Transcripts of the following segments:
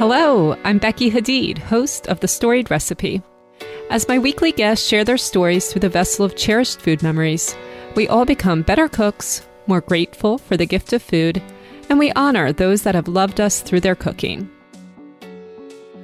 Hello, I'm Becky Hadid, host of The Storied Recipe. As my weekly guests share their stories through the vessel of cherished food memories, we all become better cooks, more grateful for the gift of food, and we honor those that have loved us through their cooking.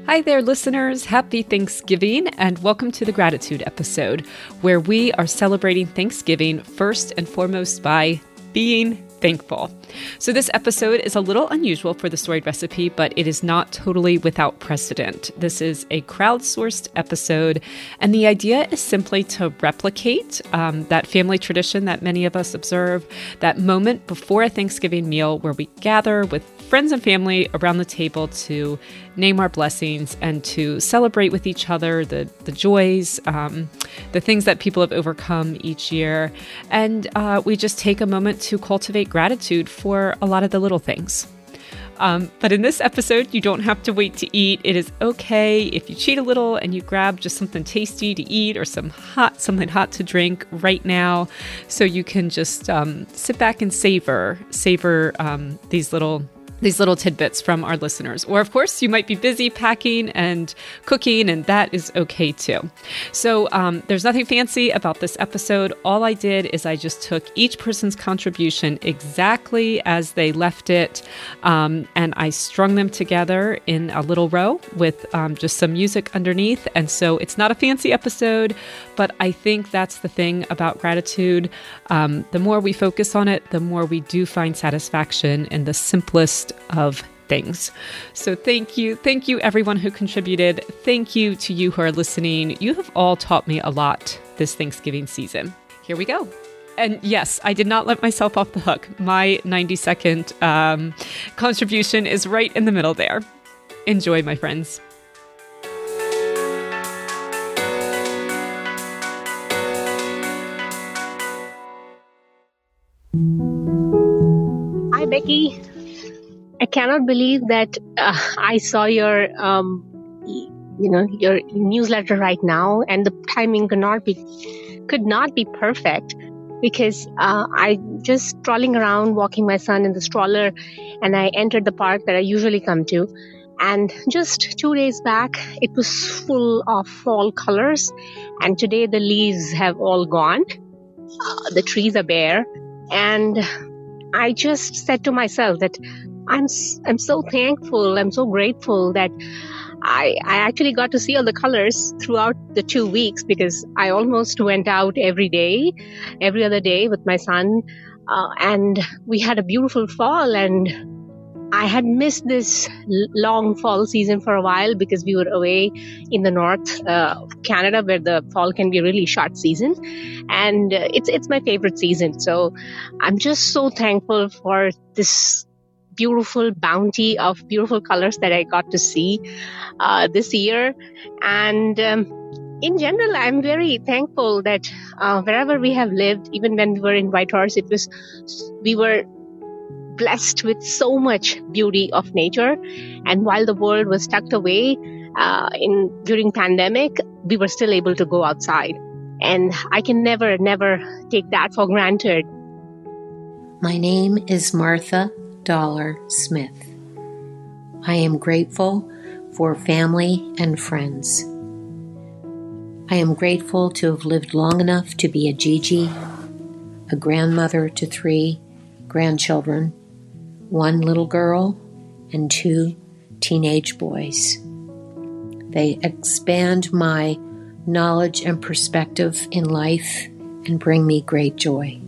Hi there, listeners. Happy Thanksgiving, and welcome to the Gratitude episode, where we are celebrating Thanksgiving first and foremost by being thankful. So, this episode is a little unusual for the storied recipe, but it is not totally without precedent. This is a crowdsourced episode, and the idea is simply to replicate um, that family tradition that many of us observe, that moment before a Thanksgiving meal where we gather with friends and family around the table to name our blessings and to celebrate with each other the, the joys, um, the things that people have overcome each year. And uh, we just take a moment to cultivate gratitude for a lot of the little things. Um, but in this episode, you don't have to wait to eat. It is okay if you cheat a little and you grab just something tasty to eat or some hot, something hot to drink right now, so you can just um, sit back and savor, savor um, these little these little tidbits from our listeners. Or, of course, you might be busy packing and cooking, and that is okay too. So, um, there's nothing fancy about this episode. All I did is I just took each person's contribution exactly as they left it, um, and I strung them together in a little row with um, just some music underneath. And so, it's not a fancy episode, but I think that's the thing about gratitude. Um, the more we focus on it, the more we do find satisfaction in the simplest of things. So thank you. Thank you, everyone who contributed. Thank you to you who are listening. You have all taught me a lot this Thanksgiving season. Here we go. And yes, I did not let myself off the hook. My 90 second um, contribution is right in the middle there. Enjoy, my friends. I cannot believe that uh, I saw your, um, you know, your newsletter right now, and the timing could not be could not be perfect because uh, I just strolling around, walking my son in the stroller, and I entered the park that I usually come to, and just two days back, it was full of fall colors, and today the leaves have all gone. Uh, the trees are bare, and I just said to myself that I'm I'm so thankful. I'm so grateful that I I actually got to see all the colors throughout the two weeks because I almost went out every day, every other day with my son, uh, and we had a beautiful fall. And I had missed this long fall season for a while because we were away in the north uh, Canada where the fall can be really short season, and uh, it's it's my favorite season. So I'm just so thankful for this beautiful bounty of beautiful colors that I got to see uh, this year. And um, in general, I'm very thankful that uh, wherever we have lived, even when we were in Whitehorse, it was we were blessed with so much beauty of nature. And while the world was tucked away uh, in during pandemic, we were still able to go outside. And I can never, never take that for granted. My name is Martha Dollar Smith. I am grateful for family and friends. I am grateful to have lived long enough to be a Gigi, a grandmother to three grandchildren, one little girl, and two teenage boys. They expand my knowledge and perspective in life and bring me great joy.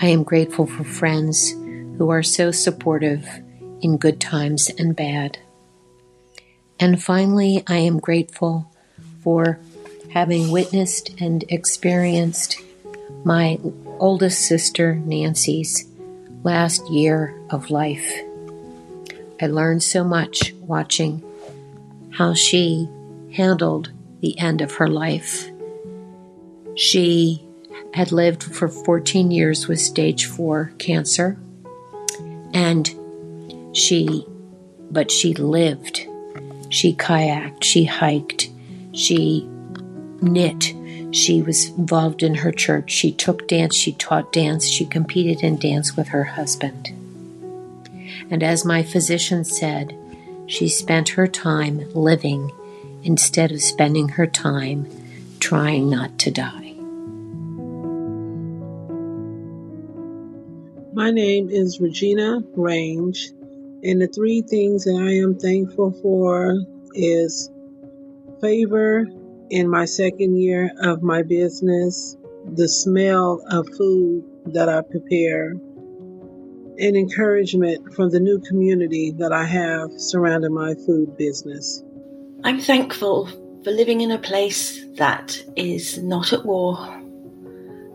I am grateful for friends who are so supportive in good times and bad. And finally, I am grateful for having witnessed and experienced my oldest sister Nancy's last year of life. I learned so much watching how she handled the end of her life. She had lived for 14 years with stage 4 cancer and she, but she lived. She kayaked, she hiked, she knit. She was involved in her church. She took dance, she taught dance, she competed in dance with her husband. And as my physician said, She spent her time living instead of spending her time trying not to die. My name is Regina Range, and the three things that I am thankful for is favor in my second year of my business, the smell of food that I prepare, and encouragement from the new community that I have surrounding my food business. I'm thankful for living in a place that is not at war.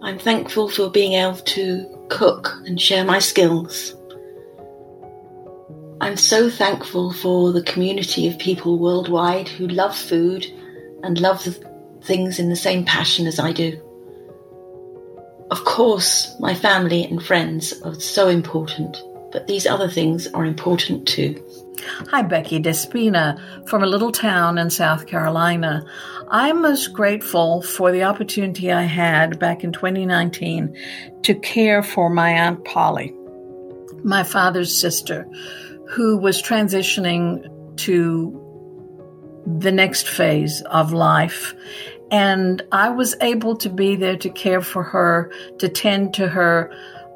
I'm thankful for being able to cook and share my skills. I'm so thankful for the community of people worldwide who love food and love things in the same passion as I do. Of course, my family and friends are so important, but these other things are important too. Hi, Becky Despina from a little town in South Carolina. I'm most grateful for the opportunity I had back in 2019 to care for my Aunt Polly, my father's sister, who was transitioning to the next phase of life. And I was able to be there to care for her, to tend to her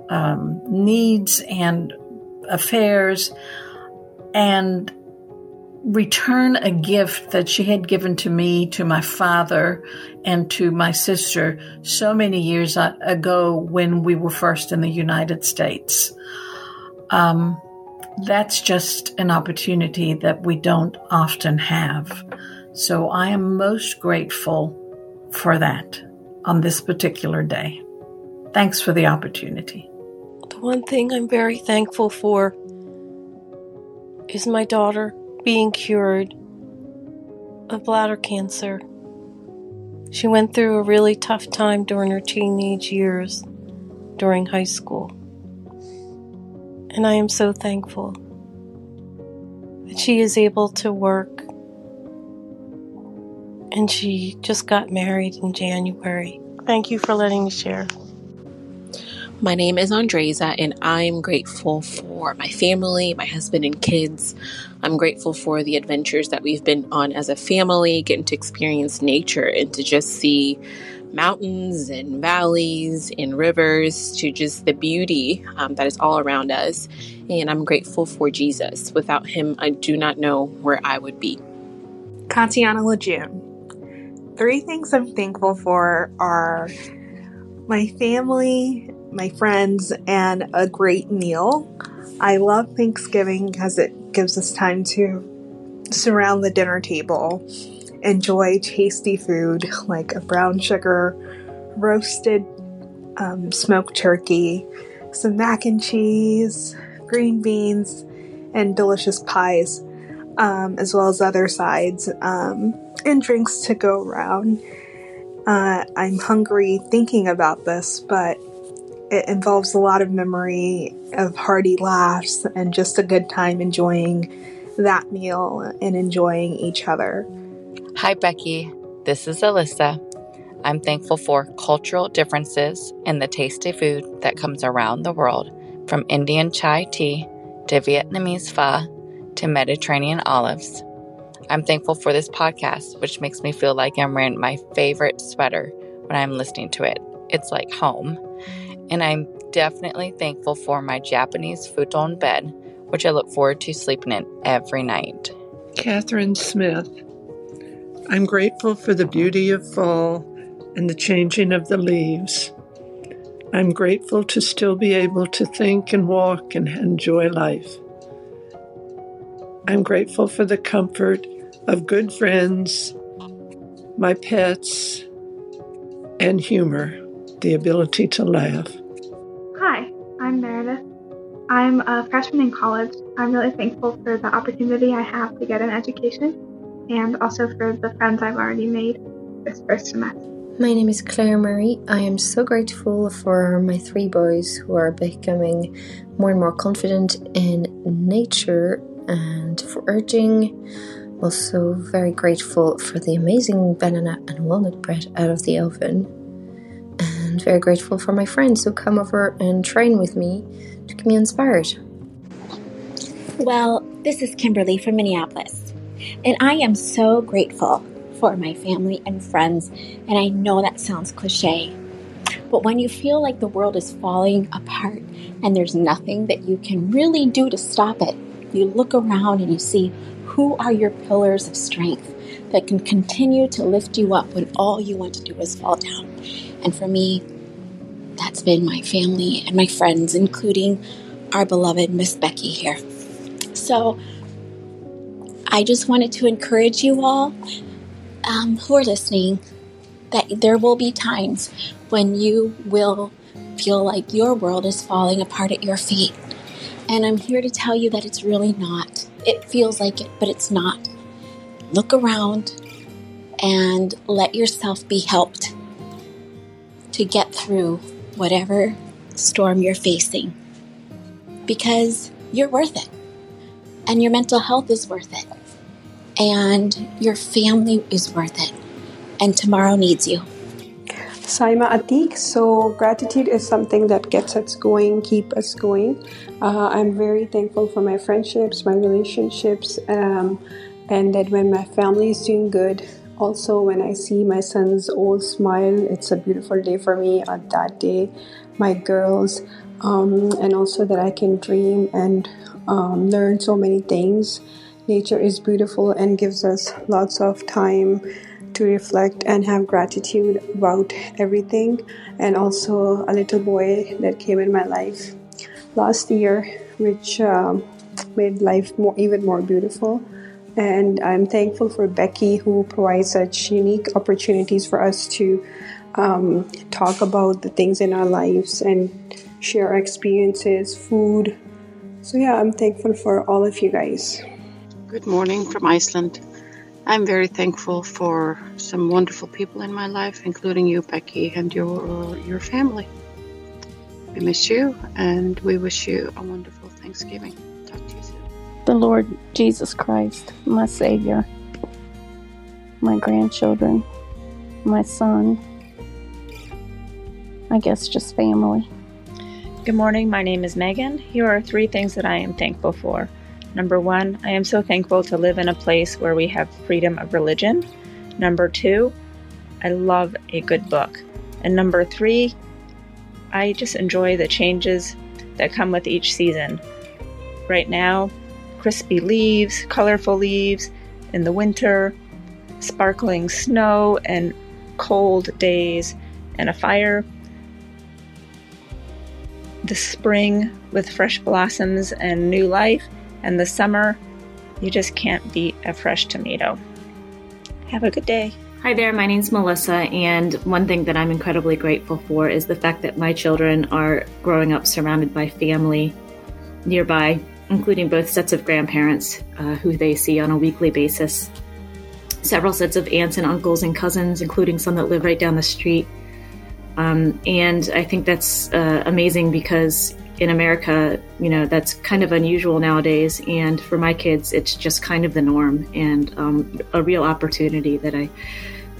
um, needs and affairs and return a gift that she had given to me, to my father, and to my sister so many years ago when we were first in the United States. Um, that's just an opportunity that we don't often have. So I am most grateful for that on this particular day. Thanks for the opportunity. One thing I'm very thankful for is my daughter being cured of bladder cancer. She went through a really tough time during her teenage years, during high school. And I am so thankful that she is able to work. And she just got married in January. Thank you for letting me share. My name is Andreza, and I'm grateful for my family, my husband, and kids. I'm grateful for the adventures that we've been on as a family, getting to experience nature and to just see mountains and valleys and rivers to just the beauty um, that is all around us. And I'm grateful for Jesus. Without him, I do not know where I would be. Katiana Lejeune. Three things I'm thankful for are my family, my friends, and a great meal. I love Thanksgiving because it gives us time to surround the dinner table, enjoy tasty food like a brown sugar, roasted um, smoked turkey, some mac and cheese, green beans, and delicious pies, um, as well as other sides, um, and drinks to go around. Uh, I'm hungry thinking about this, but it involves a lot of memory of hearty laughs and just a good time enjoying that meal and enjoying each other. Hi, Becky. This is Alyssa. I'm thankful for cultural differences in the tasty food that comes around the world, from Indian chai tea to Vietnamese pho to Mediterranean olives. I'm thankful for this podcast, which makes me feel like I'm wearing my favorite sweater when I'm listening to it. It's like home and I'm definitely thankful for my Japanese futon bed, which I look forward to sleeping in every night. Catherine Smith. I'm grateful for the beauty of fall and the changing of the leaves. I'm grateful to still be able to think and walk and enjoy life. I'm grateful for the comfort of good friends, my pets, and humor, the ability to laugh. I'm Meredith. I'm a freshman in college. I'm really thankful for the opportunity I have to get an education and also for the friends I've already made this first semester. My name is Claire Marie. I am so grateful for my three boys who are becoming more and more confident in nature and for urging. Also, very grateful for the amazing banana and walnut bread out of the oven and very grateful for my friends who come over and train with me to keep me inspired. Well, this is Kimberly from Minneapolis, and I am so grateful for my family and friends, and I know that sounds cliche. But when you feel like the world is falling apart and there's nothing that you can really do to stop it, you look around and you see who are your pillars of strength that can continue to lift you up when all you want to do is fall down. And for me, that's been my family and my friends, including our beloved Miss Becky here. So I just wanted to encourage you all um, who are listening that there will be times when you will feel like your world is falling apart at your feet. And I'm here to tell you that it's really not. It feels like it, but it's not. Look around and let yourself be helped to get through whatever storm you're facing because you're worth it. And your mental health is worth it. And your family is worth it. And tomorrow needs you. Saima Atik. So, gratitude is something that gets us going, keep us going. Uh, I'm very thankful for my friendships, my relationships, um, and that when my family is doing good, also when I see my son's old smile, it's a beautiful day for me on that day. My girls, um, and also that I can dream and um, learn so many things. Nature is beautiful and gives us lots of time to reflect and have gratitude about everything. And also, a little boy that came in my life last year, which um, made life more, even more beautiful. And I'm thankful for Becky, who provides such unique opportunities for us to um, talk about the things in our lives and share our experiences, food. So, yeah, I'm thankful for all of you guys. Good morning from Iceland. I'm very thankful for some wonderful people in my life, including you, Becky, and your your family. We miss you, and we wish you a wonderful Thanksgiving. The Lord Jesus Christ, my Savior, my grandchildren, my son. I guess just family. Good morning. My name is Megan. Here are three things that I am thankful for. Number one, I am so thankful to live in a place where we have freedom of religion. Number two, I love a good book. And number three, I just enjoy the changes that come with each season. Right now, crispy leaves, colorful leaves in the winter, sparkling snow and cold days, and a fire. The spring with fresh blossoms and new life and the summer, you just can't beat a fresh tomato. Have a good day. Hi there, my name's Melissa, and one thing that I'm incredibly grateful for is the fact that my children are growing up surrounded by family nearby, including both sets of grandparents uh, who they see on a weekly basis, several sets of aunts and uncles and cousins, including some that live right down the street. Um, and I think that's uh, amazing because in America, you know, that's kind of unusual nowadays. And for my kids, it's just kind of the norm and um, a real opportunity that I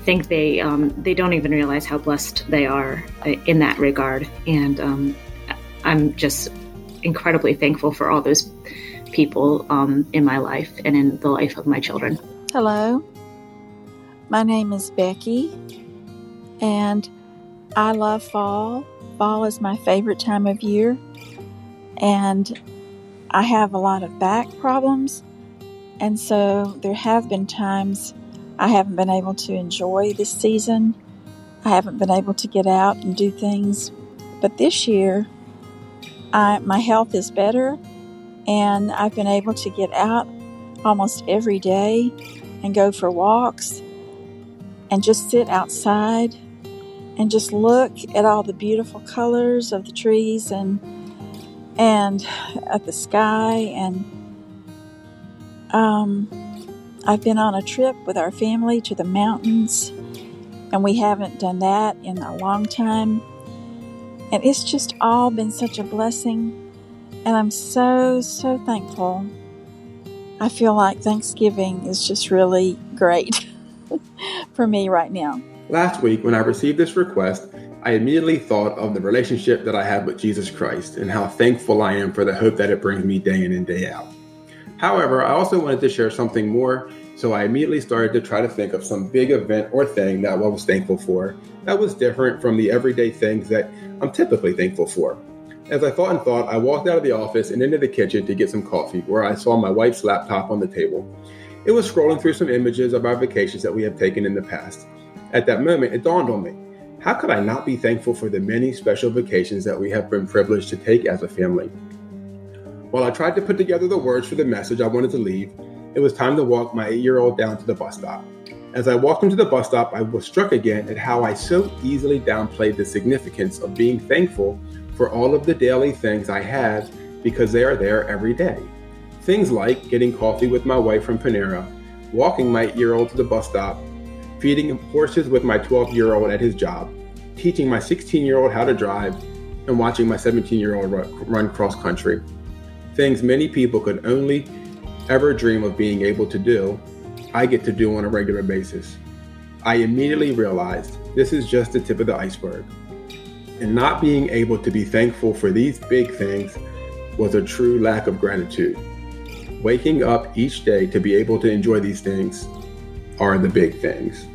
think they um, they don't even realize how blessed they are uh, in that regard. And um, I'm just incredibly thankful for all those people um, in my life and in the life of my children. Hello, my name is Becky, and I love fall. Fall is my favorite time of year and I have a lot of back problems. And so there have been times I haven't been able to enjoy this season. I haven't been able to get out and do things. But this year, I, my health is better and I've been able to get out almost every day and go for walks and just sit outside and just look at all the beautiful colors of the trees and and at the sky. And um, I've been on a trip with our family to the mountains and we haven't done that in a long time. And it's just all been such a blessing and I'm so so thankful I feel like Thanksgiving is just really great for me right now Last week, when I received this request, I immediately thought of the relationship that I have with Jesus Christ and how thankful I am for the hope that it brings me day in and day out. However, I also wanted to share something more, so I immediately started to try to think of some big event or thing that I was thankful for that was different from the everyday things that I'm typically thankful for. As I thought and thought, I walked out of the office and into the kitchen to get some coffee, where I saw my wife's laptop on the table. It was scrolling through some images of our vacations that we have taken in the past. At that moment, it dawned on me how could I not be thankful for the many special vacations that we have been privileged to take as a family? While I tried to put together the words for the message I wanted to leave, it was time to walk my eight year old down to the bus stop. As I walked him to the bus stop, I was struck again at how I so easily downplayed the significance of being thankful for all of the daily things I have because they are there every day. Things like getting coffee with my wife from Panera, walking my year old to the bus stop, feeding horses with my 12 year old at his job, teaching my 16 year old how to drive, and watching my 17 year old run cross country. Things many people could only ever dream of being able to do, I get to do on a regular basis. I immediately realized this is just the tip of the iceberg. And not being able to be thankful for these big things was a true lack of gratitude. Waking up each day to be able to enjoy these things are the big things.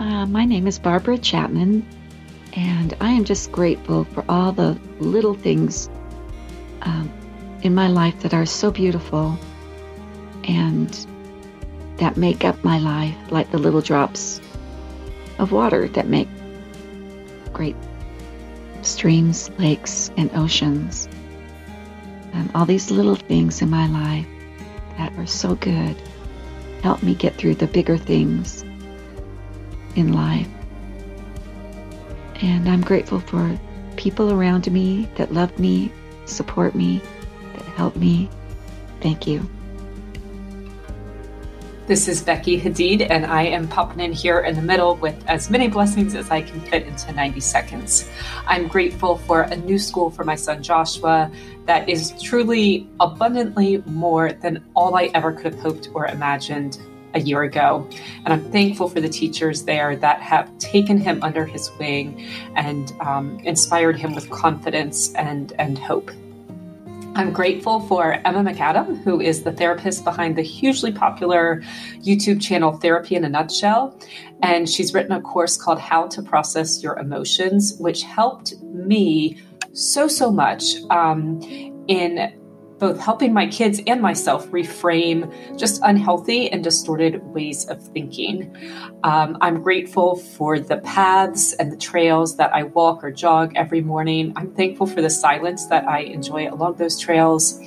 Uh, my name is Barbara Chapman, and I am just grateful for all the little things um, in my life that are so beautiful and that make up my life, like the little drops of water that make great streams, lakes, and oceans. And all these little things in my life that are so good help me get through the bigger things in life. And I'm grateful for people around me that love me, support me, that help me. Thank you. This is Becky Hadid, and I am popping in here in the middle with as many blessings as I can fit into 90 seconds. I'm grateful for a new school for my son Joshua that is truly abundantly more than all I ever could have hoped or imagined a year ago. And I'm thankful for the teachers there that have taken him under his wing and um, inspired him with confidence and, and hope. I'm grateful for Emma McAdam, who is the therapist behind the hugely popular YouTube channel Therapy in a Nutshell. And she's written a course called How to Process Your Emotions, which helped me so, so much um, in both helping my kids and myself reframe just unhealthy and distorted ways of thinking. Um, I'm grateful for the paths and the trails that I walk or jog every morning. I'm thankful for the silence that I enjoy along those trails.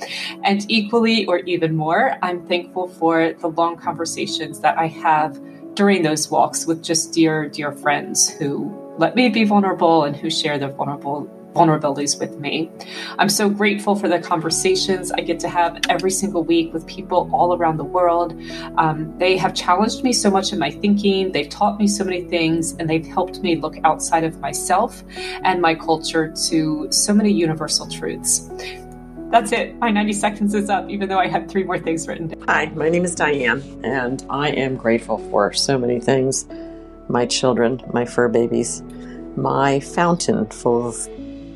And equally, or even more, I'm thankful for the long conversations that I have during those walks with just dear, dear friends who let me be vulnerable and who share their vulnerable vulnerabilities with me. I'm so grateful for the conversations I get to have every single week with people all around the world. Um, they have challenged me so much in my thinking, they've taught me so many things, and they've helped me look outside of myself and my culture to so many universal truths. That's it. My 90 seconds is up, even though I had three more things written down. Hi, my name is Diane, and I am grateful for so many things my children, my fur babies, my fountain full of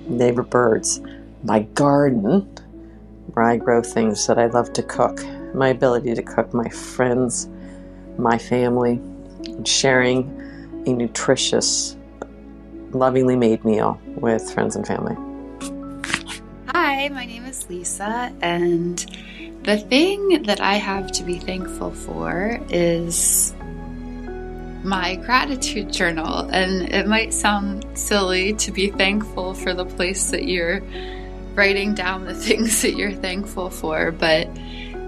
neighbor birds, my garden, where I grow things that I love to cook, my ability to cook my friends, my family, sharing a nutritious, lovingly made meal with friends and family. Hi, my name is Lisa, and the thing that I have to be thankful for is my gratitude journal. And it might sound silly to be thankful for the place that you're writing down the things that you're thankful for, but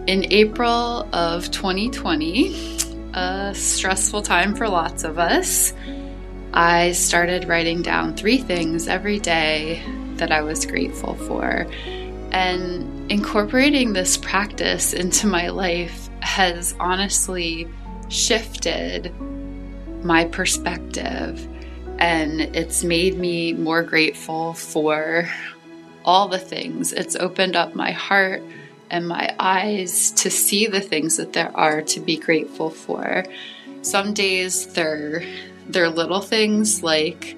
in April of 2020, a stressful time for lots of us, I started writing down three things every day that I was grateful for. And incorporating this practice into my life has honestly shifted my perspective and it's made me more grateful for all the things. It's opened up my heart and my eyes to see the things that there are to be grateful for. Some days they're they're little things like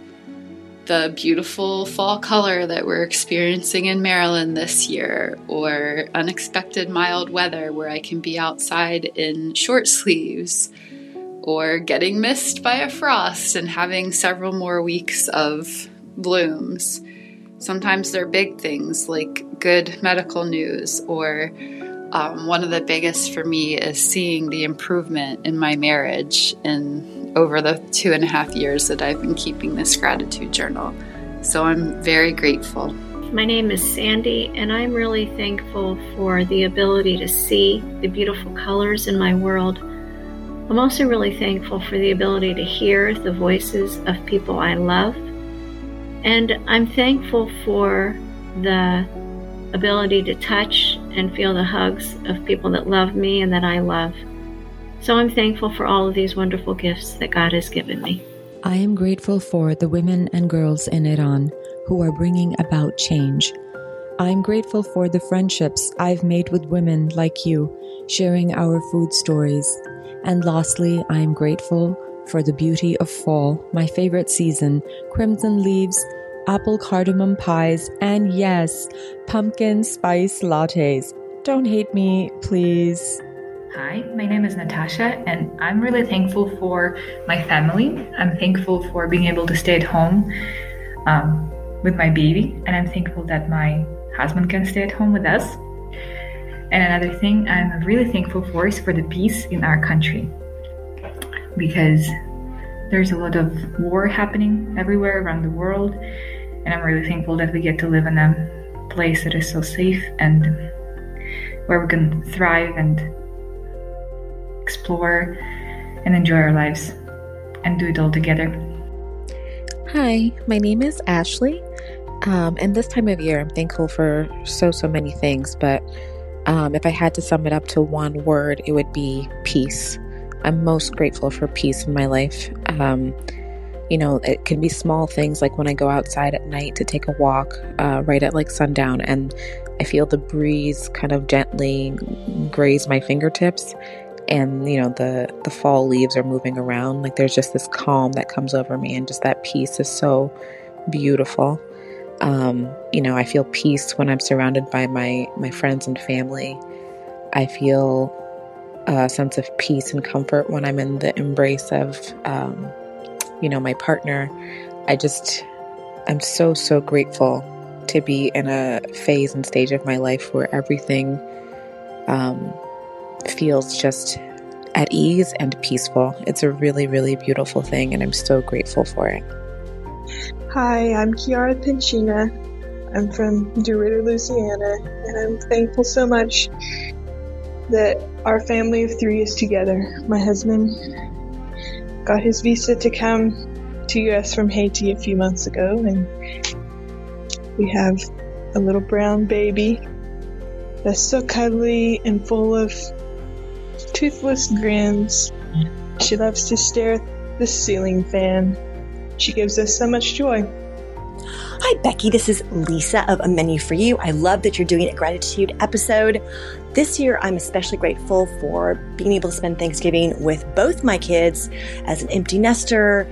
the beautiful fall color that we're experiencing in Maryland this year, or unexpected mild weather where I can be outside in short sleeves, or getting missed by a frost and having several more weeks of blooms. Sometimes they're big things like good medical news, or um, one of the biggest for me is seeing the improvement in my marriage in over the two and a half years that I've been keeping this gratitude journal. So I'm very grateful. My name is Sandy, and I'm really thankful for the ability to see the beautiful colors in my world. I'm also really thankful for the ability to hear the voices of people I love. And I'm thankful for the ability to touch and feel the hugs of people that love me and that I love. So I'm thankful for all of these wonderful gifts that God has given me. I am grateful for the women and girls in Iran who are bringing about change. I'm grateful for the friendships I've made with women like you, sharing our food stories. And lastly, I am grateful for the beauty of fall, my favorite season, crimson leaves, apple cardamom pies, and yes, pumpkin spice lattes. Don't hate me, please. Hi, my name is Natasha, and I'm really thankful for my family. I'm thankful for being able to stay at home um, with my baby, and I'm thankful that my husband can stay at home with us. And another thing I'm really thankful for is for the peace in our country because there's a lot of war happening everywhere around the world, and I'm really thankful that we get to live in a place that is so safe and where we can thrive and explore, and enjoy our lives and do it all together. Hi, my name is Ashley. Um, and this time of year, I'm thankful for so, so many things. But um, if I had to sum it up to one word, it would be peace. I'm most grateful for peace in my life. Um, you know, it can be small things like when I go outside at night to take a walk uh, right at like sundown and I feel the breeze kind of gently graze my fingertips and you know the the fall leaves are moving around like there's just this calm that comes over me and just that peace is so beautiful um, you know i feel peace when i'm surrounded by my my friends and family i feel a sense of peace and comfort when i'm in the embrace of um, you know my partner i just i'm so so grateful to be in a phase and stage of my life where everything um, feels just at ease and peaceful. It's a really, really beautiful thing, and I'm so grateful for it. Hi, I'm Kiara Pinchina. I'm from DeRidder, Louisiana, and I'm thankful so much that our family of three is together. My husband got his visa to come to US from Haiti a few months ago, and we have a little brown baby that's so cuddly and full of toothless grins. She loves to stare at the ceiling fan. She gives us so much joy. Hi, Becky. This is Lisa of A Menu for You. I love that you're doing a gratitude episode. This year, I'm especially grateful for being able to spend Thanksgiving with both my kids as an empty nester.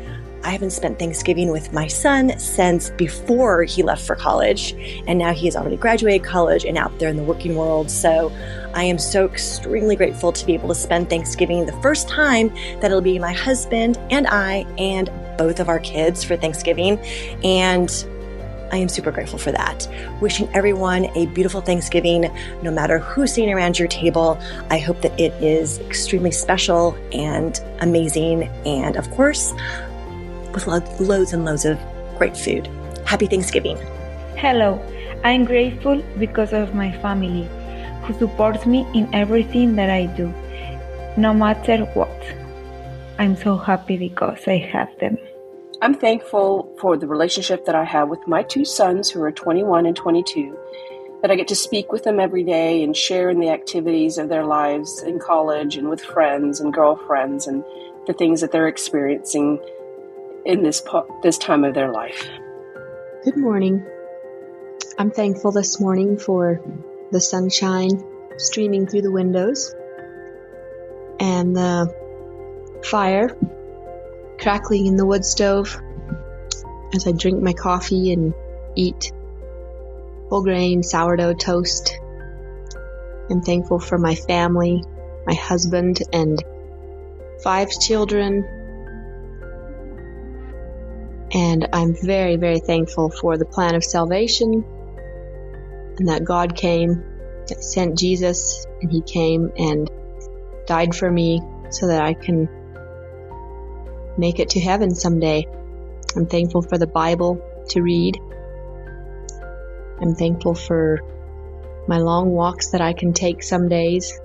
I haven't spent Thanksgiving with my son since before he left for college, and now he has already graduated college and out there in the working world. So I am so extremely grateful to be able to spend Thanksgiving the first time that it'll be my husband and I and both of our kids for Thanksgiving. And I am super grateful for that. Wishing everyone a beautiful Thanksgiving, no matter who's sitting around your table. I hope that it is extremely special and amazing. And of course, with loads and loads of great food. Happy Thanksgiving. Hello, I'm grateful because of my family who supports me in everything that I do, no matter what. I'm so happy because I have them. I'm thankful for the relationship that I have with my two sons who are 21 and 22, that I get to speak with them every day and share in the activities of their lives in college and with friends and girlfriends and the things that they're experiencing in this this time of their life. Good morning. I'm thankful this morning for the sunshine streaming through the windows and the fire crackling in the wood stove as I drink my coffee and eat whole grain sourdough toast. I'm thankful for my family, my husband, and five children. And I'm very, very thankful for the plan of salvation and that God came, sent Jesus, and He came and died for me so that I can make it to heaven someday. I'm thankful for the Bible to read. I'm thankful for my long walks that I can take some days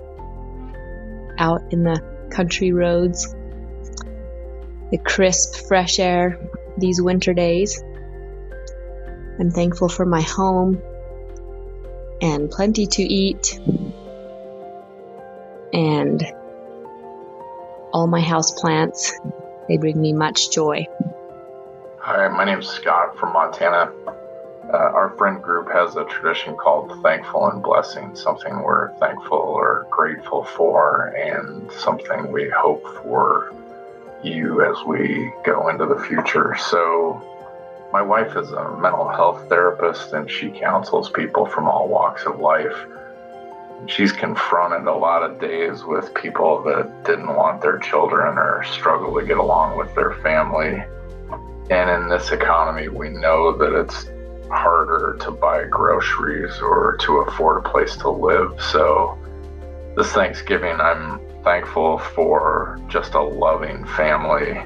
out in the country roads, the crisp, fresh air these winter days. I'm thankful for my home and plenty to eat and all my house plants. They bring me much joy. Hi, my name's Scott from Montana. Uh, our friend group has a tradition called Thankful and Blessing, something we're thankful or grateful for, and something we hope for you as we go into the future. So, my wife is a mental health therapist and she counsels people from all walks of life. She's confronted a lot of days with people that didn't want their children or struggle to get along with their family. And in this economy, we know that it's harder to buy groceries or to afford a place to live. So, this Thanksgiving, I'm thankful for just a loving family,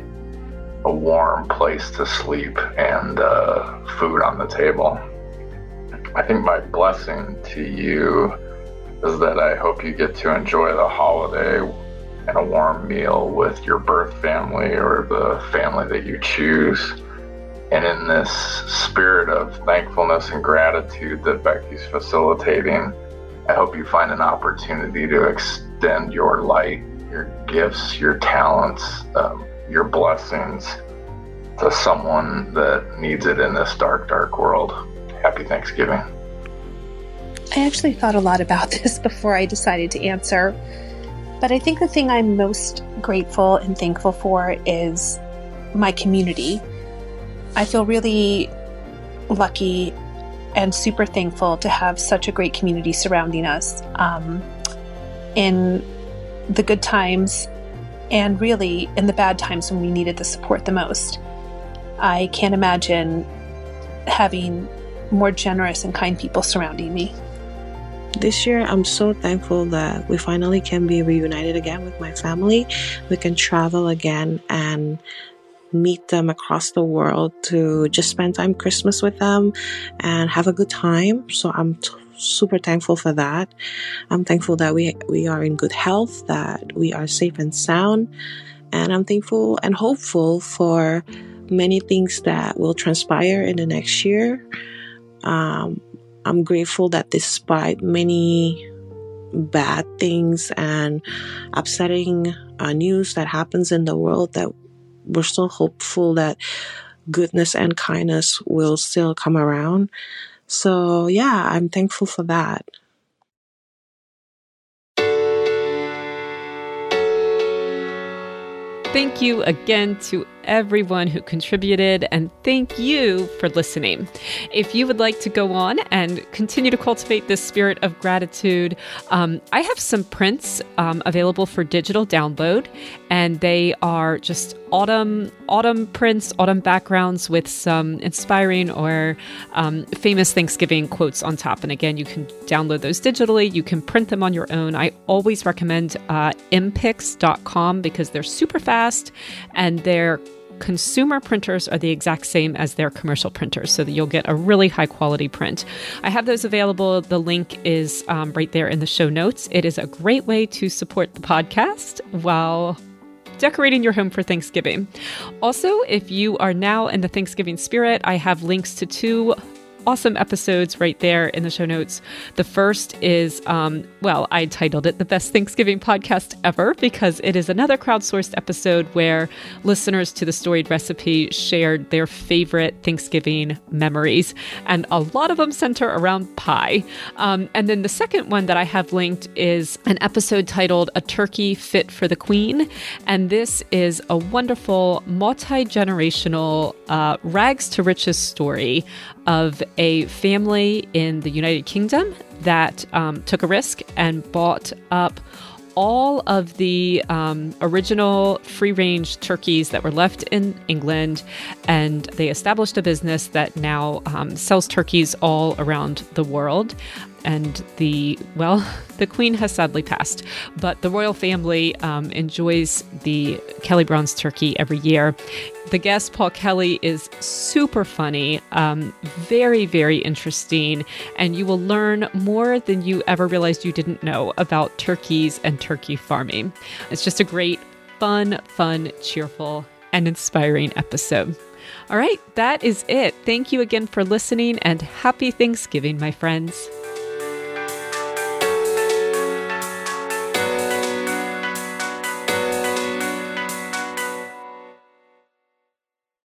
a warm place to sleep, and uh, food on the table. I think my blessing to you is that I hope you get to enjoy the holiday and a warm meal with your birth family or the family that you choose. And in this spirit of thankfulness and gratitude that Becky's facilitating, I hope you find an opportunity to your light, your gifts, your talents, um, your blessings to someone that needs it in this dark, dark world. Happy Thanksgiving. I actually thought a lot about this before I decided to answer. But I think the thing I'm most grateful and thankful for is my community. I feel really lucky and super thankful to have such a great community surrounding us um, in the good times and really in the bad times when we needed the support the most. I can't imagine having more generous and kind people surrounding me. This year, I'm so thankful that we finally can be reunited again with my family. We can travel again and meet them across the world to just spend time Christmas with them and have a good time. So I'm t- super thankful for that. I'm thankful that we we are in good health, that we are safe and sound, and I'm thankful and hopeful for many things that will transpire in the next year. Um, I'm grateful that despite many bad things and upsetting uh, news that happens in the world that we're still hopeful that goodness and kindness will still come around. So, yeah, I'm thankful for that. Thank you again to everyone who contributed, and thank you for listening. If you would like to go on and continue to cultivate this spirit of gratitude, um, I have some prints um, available for digital download, and they are just autumn autumn prints, autumn backgrounds with some inspiring or um, famous Thanksgiving quotes on top. And again, you can download those digitally. You can print them on your own. I always recommend uh, mpix.com because they're super fast and they're consumer printers are the exact same as their commercial printers, so that you'll get a really high quality print. I have those available. The link is um, right there in the show notes. It is a great way to support the podcast while decorating your home for Thanksgiving. Also, if you are now in the Thanksgiving spirit, I have links to two awesome episodes right there in the show notes. The first is, um, well, I titled it The Best Thanksgiving Podcast Ever because it is another crowdsourced episode where listeners to the storied recipe shared their favorite Thanksgiving memories. And a lot of them center around pie. Um, and then the second one that I have linked is an episode titled A Turkey Fit for the Queen. And this is a wonderful multi generational uh, rags to riches story of a family in the United Kingdom that um, took a risk and bought up all of the um, original free range turkeys that were left in England, and they established a business that now um, sells turkeys all around the world and the well the queen has sadly passed but the royal family um, enjoys the KellyBronze turkey every year the guest paul kelly is super funny um, very very interesting and you will learn more than you ever realized you didn't know about turkeys and turkey farming it's just a great fun fun cheerful and inspiring episode all right, that is it. Thank you again for listening and happy Thanksgiving, my friends.